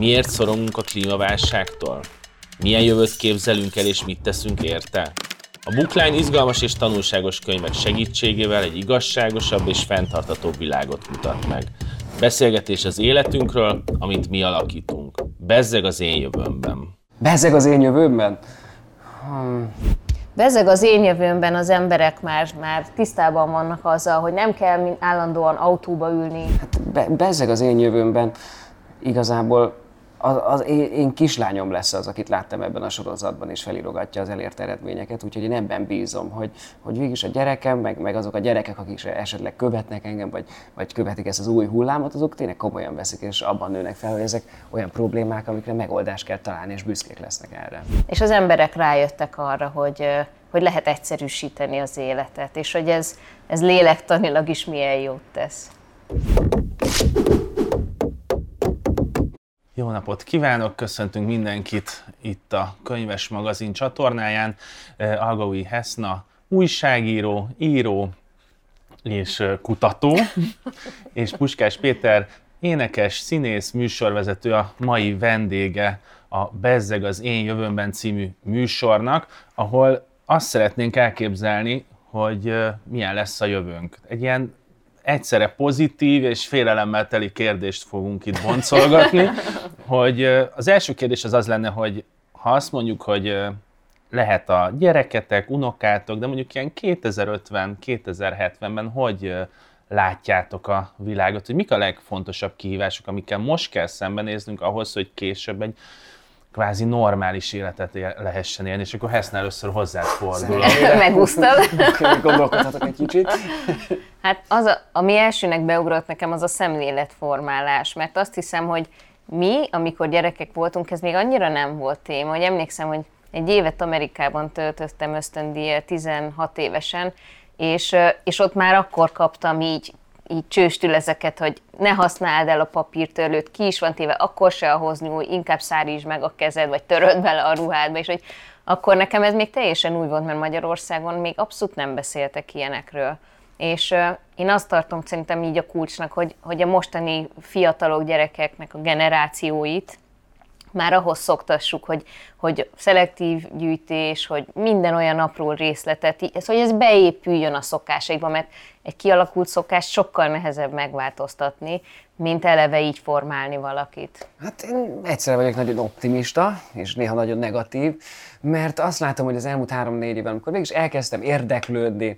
Miért szorongunk a klímaválságtól? Milyen jövőt képzelünk el és mit teszünk érte? A Bookline izgalmas és tanulságos könyvek segítségével egy igazságosabb és fenntartatóbb világot mutat meg. Beszélgetés az életünkről, amit mi alakítunk. Bezzeg az én jövőmben. Bezzeg az én jövőmben? Hmm. Bezeg az én jövőmben az emberek már, már tisztában vannak azzal, hogy nem kell állandóan autóba ülni. Hát be, bezeg az én jövőmben igazából az, az én kislányom lesz az, akit láttam ebben a sorozatban, és felírogatja az elért eredményeket, úgyhogy én ebben bízom, hogy, hogy végig a gyerekem, meg, meg azok a gyerekek, akik esetleg követnek engem, vagy, vagy követik ezt az új hullámot, azok tényleg komolyan veszik, és abban nőnek fel, hogy ezek olyan problémák, amikre megoldást kell találni, és büszkék lesznek erre. És az emberek rájöttek arra, hogy, hogy lehet egyszerűsíteni az életet, és hogy ez, ez lélektanilag is milyen jót tesz. Jó napot kívánok, köszöntünk mindenkit itt a Könyves Magazin csatornáján. Algaui Heszna, újságíró, író és kutató, és Puskás Péter, énekes, színész, műsorvezető, a mai vendége a Bezzeg az én jövőmben című műsornak, ahol azt szeretnénk elképzelni, hogy milyen lesz a jövőnk. Egy ilyen egyszerre pozitív és félelemmel teli kérdést fogunk itt boncolgatni, hogy az első kérdés az az lenne, hogy ha azt mondjuk, hogy lehet a gyereketek, unokátok, de mondjuk ilyen 2050-2070-ben hogy látjátok a világot, hogy mik a legfontosabb kihívások, amikkel most kell szembenéznünk ahhoz, hogy később egy kvázi normális életet él, lehessen élni, és akkor Heszne először hozzád fordul. Megúsztam. Gondolkodhatok egy kicsit. Hát az, a, ami elsőnek beugrott nekem, az a szemléletformálás, mert azt hiszem, hogy mi, amikor gyerekek voltunk, ez még annyira nem volt téma, hogy emlékszem, hogy egy évet Amerikában töltöttem ösztöndíjjel 16 évesen, és, és ott már akkor kaptam így így csőstül ezeket, hogy ne használd el a papírtörlőt, ki is van téve, akkor se ahhoz nyúl, inkább szárítsd meg a kezed, vagy töröd bele a ruhádba, és hogy akkor nekem ez még teljesen új volt, mert Magyarországon még abszolút nem beszéltek ilyenekről. És én azt tartom szerintem így a kulcsnak, hogy, hogy a mostani fiatalok, gyerekeknek a generációit, már ahhoz szoktassuk, hogy, hogy szelektív gyűjtés, hogy minden olyan apró részletet, ez, hogy ez beépüljön a szokásaikba, mert egy kialakult szokást sokkal nehezebb megváltoztatni, mint eleve így formálni valakit. Hát én egyszerre vagyok nagyon optimista, és néha nagyon negatív, mert azt látom, hogy az elmúlt három-négy évben, amikor mégis elkezdtem érdeklődni,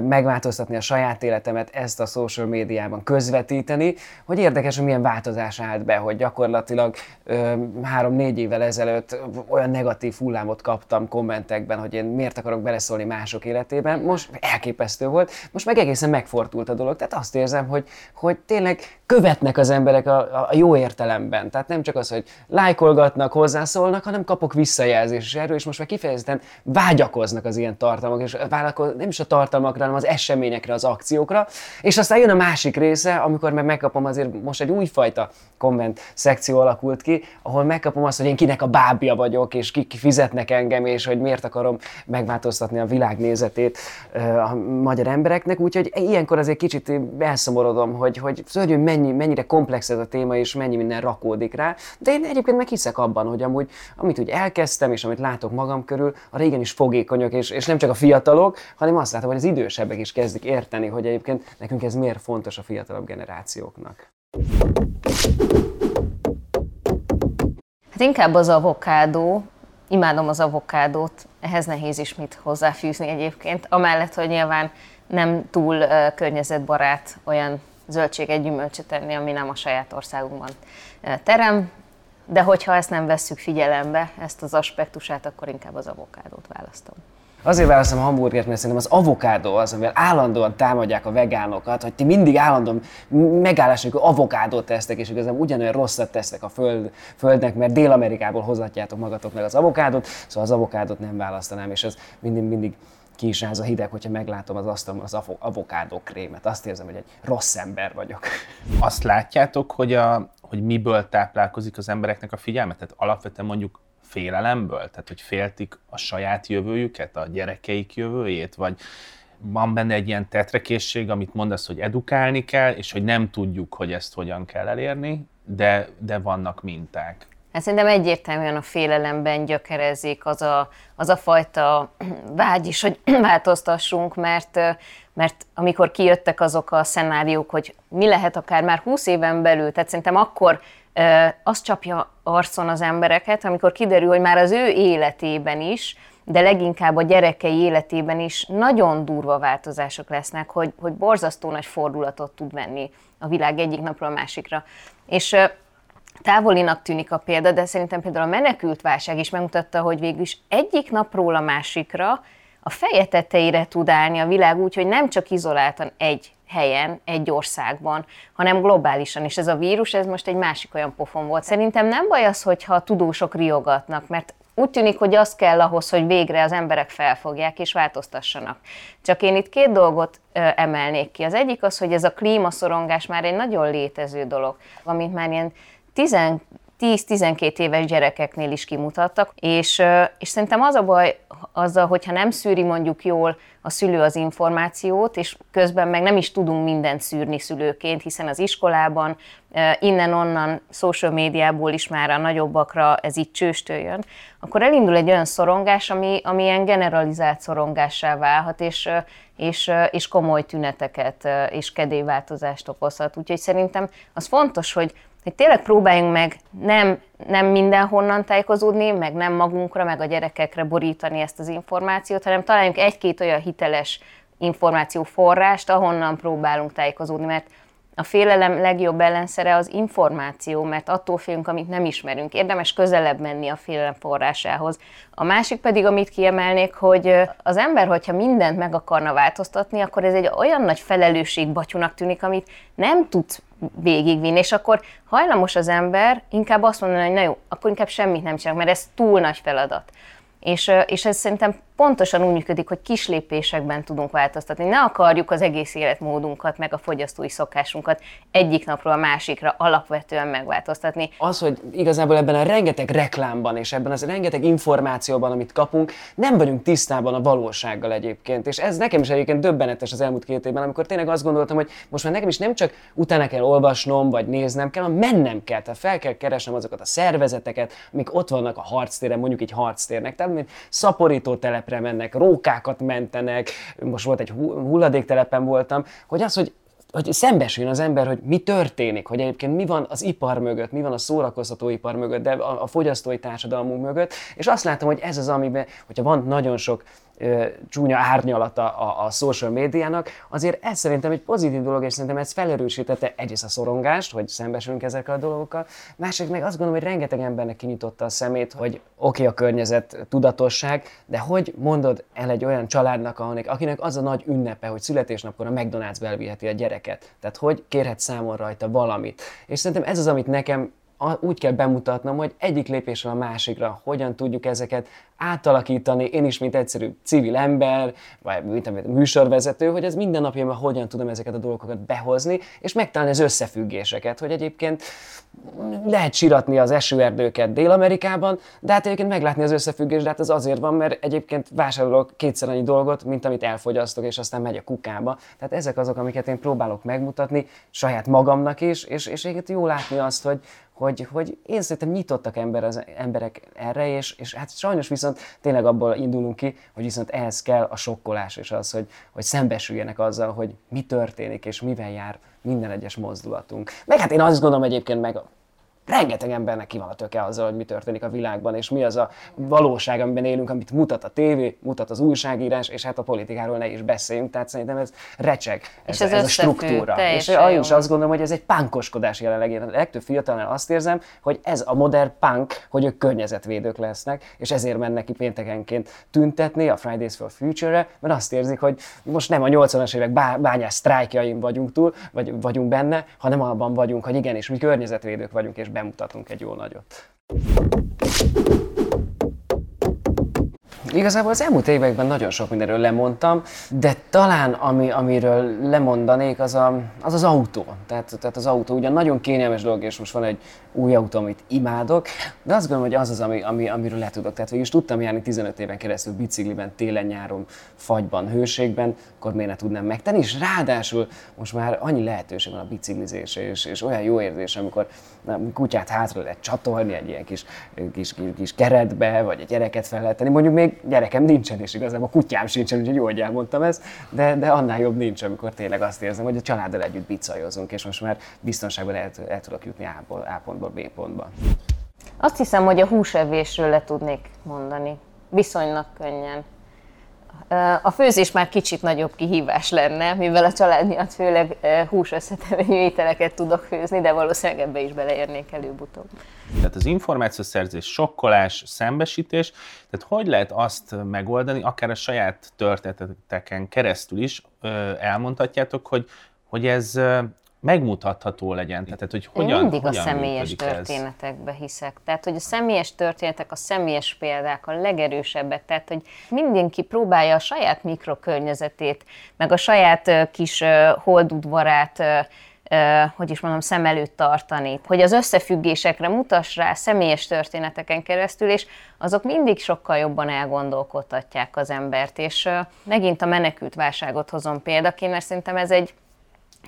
megváltoztatni a saját életemet, ezt a social médiában közvetíteni, hogy érdekes, hogy milyen változás állt be, hogy gyakorlatilag három-négy évvel ezelőtt olyan negatív hullámot kaptam kommentekben, hogy én miért akarok beleszólni mások életében. Most elképesztő volt, most meg egészen megfordult a dolog. Tehát azt érzem, hogy, hogy tényleg követnek az emberek a, a jó értelemben. Tehát nem csak az, hogy lájkolgatnak, hozzászólnak, hanem kapok visszajelzést erről, és most már kifejezetten vágyakoznak az ilyen tartalmak, és nem is a tartalmakra, hanem az eseményekre, az akciókra. És aztán jön a másik része, amikor meg megkapom azért most egy újfajta komment szekció alakult ki, ahol megkapom azt, hogy én kinek a bábja vagyok, és ki, ki fizetnek engem, és hogy miért akarom megváltoztatni a világnézetét a magyar embereknek. Úgyhogy ilyenkor azért kicsit elszomorodom, hogy, hogy, hogy mennyi, mennyire komplex ez a téma, és mennyi minden rakódik rá. De én egyébként meg hiszek abban, hogy amúgy, amit úgy elkezdtem, és amit látok magam körül, a régen is fogékonyok, és, és nem csak a fiatalok, hanem azt látom, hogy az idősebbek is kezdik érteni, hogy egyébként nekünk ez miért fontos a fiatalabb generációknak. Hát inkább az avokádó, imádom az avokádót, ehhez nehéz is mit hozzáfűzni egyébként, amellett, hogy nyilván nem túl uh, környezetbarát olyan zöldséget, gyümölcsöt tenni, ami nem a saját országunkban terem, de hogyha ezt nem vesszük figyelembe, ezt az aspektusát, akkor inkább az avokádót választom. Azért választom a hamburgert, mert szerintem az avokádó az, amivel állandóan támadják a vegánokat, hogy ti mindig állandóan megállás nélkül avokádót tesztek, és igazából ugyanolyan rosszat tesztek a föld, földnek, mert Dél-Amerikából hozatjátok magatoknak az avokádót, szóval az avokádót nem választanám, és ez mindig, mindig ki is ráz a hideg, hogyha meglátom az asztalon az avokádó krémet. Azt érzem, hogy egy rossz ember vagyok. Azt látjátok, hogy, a, hogy miből táplálkozik az embereknek a figyelmet? Tehát alapvetően mondjuk félelemből? Tehát, hogy féltik a saját jövőjüket, a gyerekeik jövőjét? Vagy van benne egy ilyen tetrekészség, amit mondasz, hogy edukálni kell, és hogy nem tudjuk, hogy ezt hogyan kell elérni, de, de vannak minták. Hát szerintem egyértelműen a félelemben gyökerezik az a, az a fajta vágy is, hogy változtassunk, mert, mert amikor kijöttek azok a szenáriók, hogy mi lehet akár már 20 éven belül, tehát szerintem akkor az csapja arcon az embereket, amikor kiderül, hogy már az ő életében is, de leginkább a gyerekei életében is nagyon durva változások lesznek, hogy, hogy borzasztó nagy fordulatot tud venni a világ egyik napról a másikra. És távolinak tűnik a példa, de szerintem például a menekült válság is megmutatta, hogy végül is egyik napról a másikra a feje tetejére tud állni a világ úgy, hogy nem csak izoláltan egy helyen, egy országban, hanem globálisan. És ez a vírus, ez most egy másik olyan pofon volt. Szerintem nem baj az, hogyha a tudósok riogatnak, mert úgy tűnik, hogy az kell ahhoz, hogy végre az emberek felfogják és változtassanak. Csak én itt két dolgot emelnék ki. Az egyik az, hogy ez a klímaszorongás már egy nagyon létező dolog, amit már ilyen 10-12 éves gyerekeknél is kimutattak, és, és szerintem az a baj azzal, hogyha nem szűri mondjuk jól a szülő az információt, és közben meg nem is tudunk mindent szűrni szülőként, hiszen az iskolában, innen-onnan, social médiából is már a nagyobbakra ez így csőstől akkor elindul egy olyan szorongás, ami, ami ilyen generalizált szorongássá válhat, és, és, és komoly tüneteket és kedélyváltozást okozhat. Úgyhogy szerintem az fontos, hogy hogy tényleg próbáljunk meg nem, nem mindenhonnan tájékozódni, meg nem magunkra, meg a gyerekekre borítani ezt az információt, hanem találjunk egy-két olyan hiteles információforrást, ahonnan próbálunk tájékozódni, mert a félelem legjobb ellenszere az információ, mert attól félünk, amit nem ismerünk. Érdemes közelebb menni a félelem forrásához. A másik pedig, amit kiemelnék, hogy az ember, hogyha mindent meg akarna változtatni, akkor ez egy olyan nagy felelősség batyunak tűnik, amit nem tud végigvinni, és akkor hajlamos az ember inkább azt mondani, hogy na jó, akkor inkább semmit nem csinálok, mert ez túl nagy feladat. És, és ez szerintem pontosan úgy működik, hogy kis lépésekben tudunk változtatni. Ne akarjuk az egész életmódunkat, meg a fogyasztói szokásunkat egyik napról a másikra alapvetően megváltoztatni. Az, hogy igazából ebben a rengeteg reklámban és ebben az rengeteg információban, amit kapunk, nem vagyunk tisztában a valósággal egyébként. És ez nekem is egyébként döbbenetes az elmúlt két évben, amikor tényleg azt gondoltam, hogy most már nekem is nem csak utána kell olvasnom, vagy néznem kell, hanem mennem kell. Tehát fel kell keresnem azokat a szervezeteket, amik ott vannak a harctéren, mondjuk egy harctérnek. Tehát mint szaporító telepre telepre mennek, rókákat mentenek, most volt egy hulladéktelepen voltam, hogy az, hogy hogy szembesüljön az ember, hogy mi történik, hogy egyébként mi van az ipar mögött, mi van a szórakoztatóipar mögött, de a, a fogyasztói társadalmunk mögött, és azt látom, hogy ez az, amiben, hogyha van nagyon sok csúnya árnyalata a, a social médiának, azért ez szerintem egy pozitív dolog, és szerintem ez felerősítette egyrészt a szorongást, hogy szembesülünk ezekkel a dolgokkal, másik meg azt gondolom, hogy rengeteg embernek kinyitotta a szemét, hogy oké okay, a környezet tudatosság, de hogy mondod el egy olyan családnak, akinek az a nagy ünnepe, hogy születésnapkor a McDonald's elviheti a gyereket, tehát hogy kérhet számon rajta valamit. És szerintem ez az, amit nekem úgy kell bemutatnom, hogy egyik lépésről a másikra hogyan tudjuk ezeket átalakítani, én is, mint egyszerű civil ember, vagy mint műsorvezető, hogy ez minden napjában hogyan tudom ezeket a dolgokat behozni, és megtalálni az összefüggéseket, hogy egyébként lehet siratni az esőerdőket Dél-Amerikában, de hát egyébként meglátni az összefüggést, de hát az azért van, mert egyébként vásárolok kétszer annyi dolgot, mint amit elfogyasztok, és aztán megy a kukába. Tehát ezek azok, amiket én próbálok megmutatni saját magamnak is, és, és egyébként jó látni azt, hogy, hogy, hogy én szerintem nyitottak ember az emberek erre, és, és hát sajnos viszont tényleg abból indulunk ki, hogy viszont ehhez kell a sokkolás, és az, hogy, hogy szembesüljenek azzal, hogy mi történik, és mivel jár minden egyes mozdulatunk. Meg hát én azt gondolom egyébként meg rengeteg embernek ki van a töke azzal, hogy mi történik a világban, és mi az a valóság, amiben élünk, amit mutat a tévé, mutat az újságírás, és hát a politikáról ne is beszéljünk, tehát szerintem ez recseg, ez, és ez, ez a struktúra. És én is azt gondolom, hogy ez egy pánkoskodás jelenleg. Én a legtöbb fiatalnál azt érzem, hogy ez a modern punk, hogy ők környezetvédők lesznek, és ezért mennek ki péntekenként tüntetni a Fridays for Future-re, mert azt érzik, hogy most nem a 80-as évek bányás sztrájkjaim vagyunk túl, vagy vagyunk benne, hanem abban vagyunk, hogy igenis, mi környezetvédők vagyunk, és bemutatunk egy jó nagyot. Igazából az elmúlt években nagyon sok mindenről lemondtam, de talán ami, amiről lemondanék, az, a, az az autó. Tehát, tehát az autó ugyan nagyon kényelmes dolog, és most van egy új autó, amit imádok, de azt gondolom, hogy az az, ami, ami, amiről le tudok. Tehát végül is tudtam járni 15 éven keresztül bicikliben, télen, nyáron, fagyban, hőségben, akkor miért ne tudnám megtenni, és ráadásul most már annyi lehetőség van a biciklizésre, és, és olyan jó érzés, amikor kutyát hátra lehet csatolni egy ilyen kis, kis, kis, kis keretbe, vagy egy gyereket fel lehet tenni. Mondjuk még gyerekem nincsen, és igazából a kutyám sincsen, úgyhogy jó, hogy elmondtam ezt, de, de annál jobb nincs, amikor tényleg azt érzem, hogy a családdal együtt bicajozunk, és most már biztonságban el, el tudok jutni A-ból, A pontból B pontba. Azt hiszem, hogy a húsevésről le tudnék mondani. Viszonylag könnyen. A főzés már kicsit nagyobb kihívás lenne, mivel a család miatt főleg hús összetevői ételeket tudok főzni, de valószínűleg ebbe is beleérnék előbb-utóbb. Tehát az információszerzés, sokkolás, szembesítés, tehát hogy lehet azt megoldani, akár a saját történeteken keresztül is elmondhatjátok, hogy, hogy ez megmutatható legyen. Tehát, hogy hogyan, mindig hogyan a személyes történetekbe ez? hiszek. Tehát, hogy a személyes történetek, a személyes példák a legerősebbek. Tehát, hogy mindenki próbálja a saját mikrokörnyezetét, meg a saját kis holdudvarát hogy is mondom, szem előtt tartani, hogy az összefüggésekre mutass rá személyes történeteken keresztül, és azok mindig sokkal jobban elgondolkodtatják az embert, és megint a menekült válságot hozom példaként, mert szerintem ez egy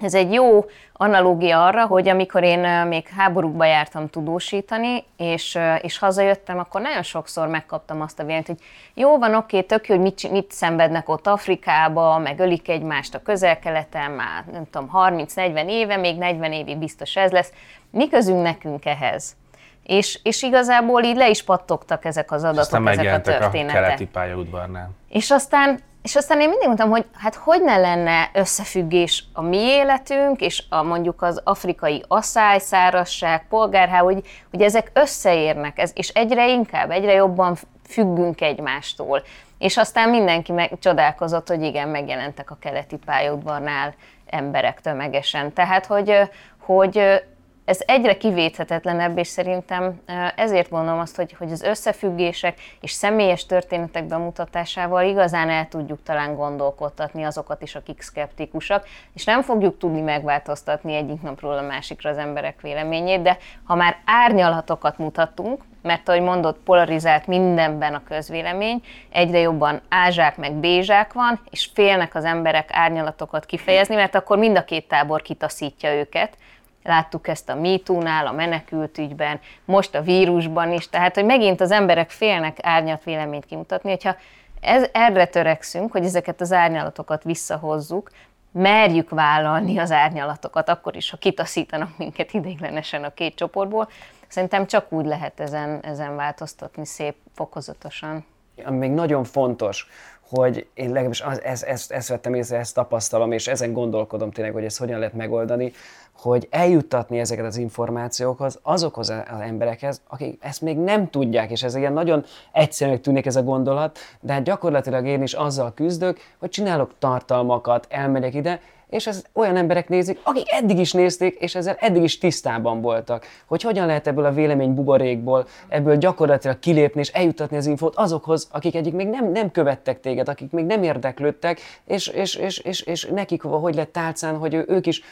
ez egy jó analógia arra, hogy amikor én még háborúkba jártam tudósítani, és, és hazajöttem, akkor nagyon sokszor megkaptam azt a véleményt, hogy jó van, oké, tök jó, hogy mit, mit szenvednek ott Afrikába, meg ölik egymást a közel-keleten, már nem tudom, 30-40 éve, még 40 évig biztos ez lesz. Mi közünk nekünk ehhez? És, és igazából így le is pattogtak ezek az adatok, aztán ezek a történetek. a keleti pályaudvarnál. És aztán és aztán én mindig mondtam, hogy hát hogy ne lenne összefüggés a mi életünk, és a, mondjuk az afrikai asszály, szárasság, polgárháború, hogy, hogy ezek összeérnek, ez, és egyre inkább, egyre jobban függünk egymástól. És aztán mindenki meg csodálkozott, hogy igen, megjelentek a keleti pályaudvarnál emberek tömegesen. Tehát, hogy, hogy ez egyre kivéthetetlenebb, és szerintem ezért mondom azt, hogy, hogy az összefüggések és személyes történetek bemutatásával igazán el tudjuk talán gondolkodtatni azokat is, akik szkeptikusak, és nem fogjuk tudni megváltoztatni egyik napról a másikra az emberek véleményét, de ha már árnyalatokat mutatunk, mert ahogy mondott, polarizált mindenben a közvélemény, egyre jobban ázsák meg bézsák van, és félnek az emberek árnyalatokat kifejezni, mert akkor mind a két tábor kitaszítja őket, Láttuk ezt a MeToo-nál, a menekült ügyben, most a vírusban is, tehát hogy megint az emberek félnek árnyat véleményt kimutatni, hogyha ez, erre törekszünk, hogy ezeket az árnyalatokat visszahozzuk, merjük vállalni az árnyalatokat, akkor is, ha kitaszítanak minket ideiglenesen a két csoportból, szerintem csak úgy lehet ezen, ezen változtatni szép fokozatosan. Ami még nagyon fontos, hogy én legalábbis ezt, ezt, ezt vettem észre, ezt tapasztalom, és ezen gondolkodom tényleg, hogy ezt hogyan lehet megoldani, hogy eljuttatni ezeket az információkhoz azokhoz az emberekhez, akik ezt még nem tudják, és ez ilyen nagyon egyszerűnek tűnik ez a gondolat, de hát gyakorlatilag én is azzal küzdök, hogy csinálok tartalmakat, elmegyek ide, és ez olyan emberek nézik, akik eddig is nézték, és ezzel eddig is tisztában voltak, hogy hogyan lehet ebből a vélemény buborékból, ebből gyakorlatilag kilépni és eljutatni az infót azokhoz, akik egyik még nem, nem követtek téged, akik még nem érdeklődtek, és, és, és, és, és nekik hogy lett tálcán, hogy ők is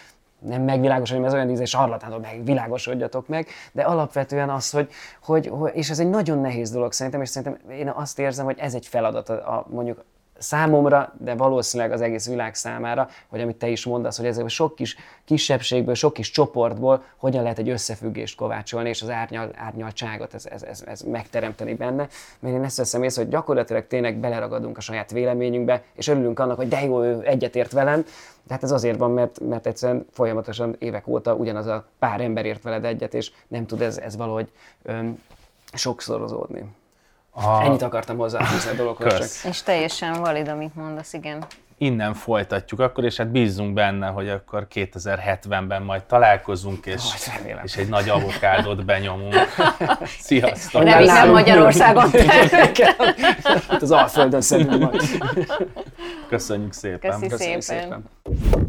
nem megvilágosodni, ez olyan íze, sarlatánról megvilágosodjatok meg, de alapvetően az, hogy, hogy, hogy, és ez egy nagyon nehéz dolog szerintem, és szerintem én azt érzem, hogy ez egy feladat a, a mondjuk számomra, de valószínűleg az egész világ számára, hogy amit te is mondasz, hogy ezekből sok kis kisebbségből, sok kis csoportból hogyan lehet egy összefüggést kovácsolni, és az árnyal, árnyaltságot ez, ez, ez, ez megteremteni benne. Mert én ezt veszem észre, hogy gyakorlatilag tényleg beleragadunk a saját véleményünkbe, és örülünk annak, hogy de jó, ő egyetért velem, de hát ez azért van, mert, mert egyszerűen folyamatosan évek óta ugyanaz a pár ember ért veled egyet, és nem tud ez, ez valahogy öm, sokszorozódni. A... Ennyit akartam hozzáfűzni a dologhoz. Csak. És teljesen valid, amit mondasz, igen. Innen folytatjuk akkor, és hát bízzunk benne, hogy akkor 2070-ben majd találkozunk, és, oh, és egy nagy avokádot benyomunk. Sziasztok! Remélem Magyarországon hát az Alföldön szedünk majd. Köszönjük szépen! Köszi Köszönjük szépen! szépen.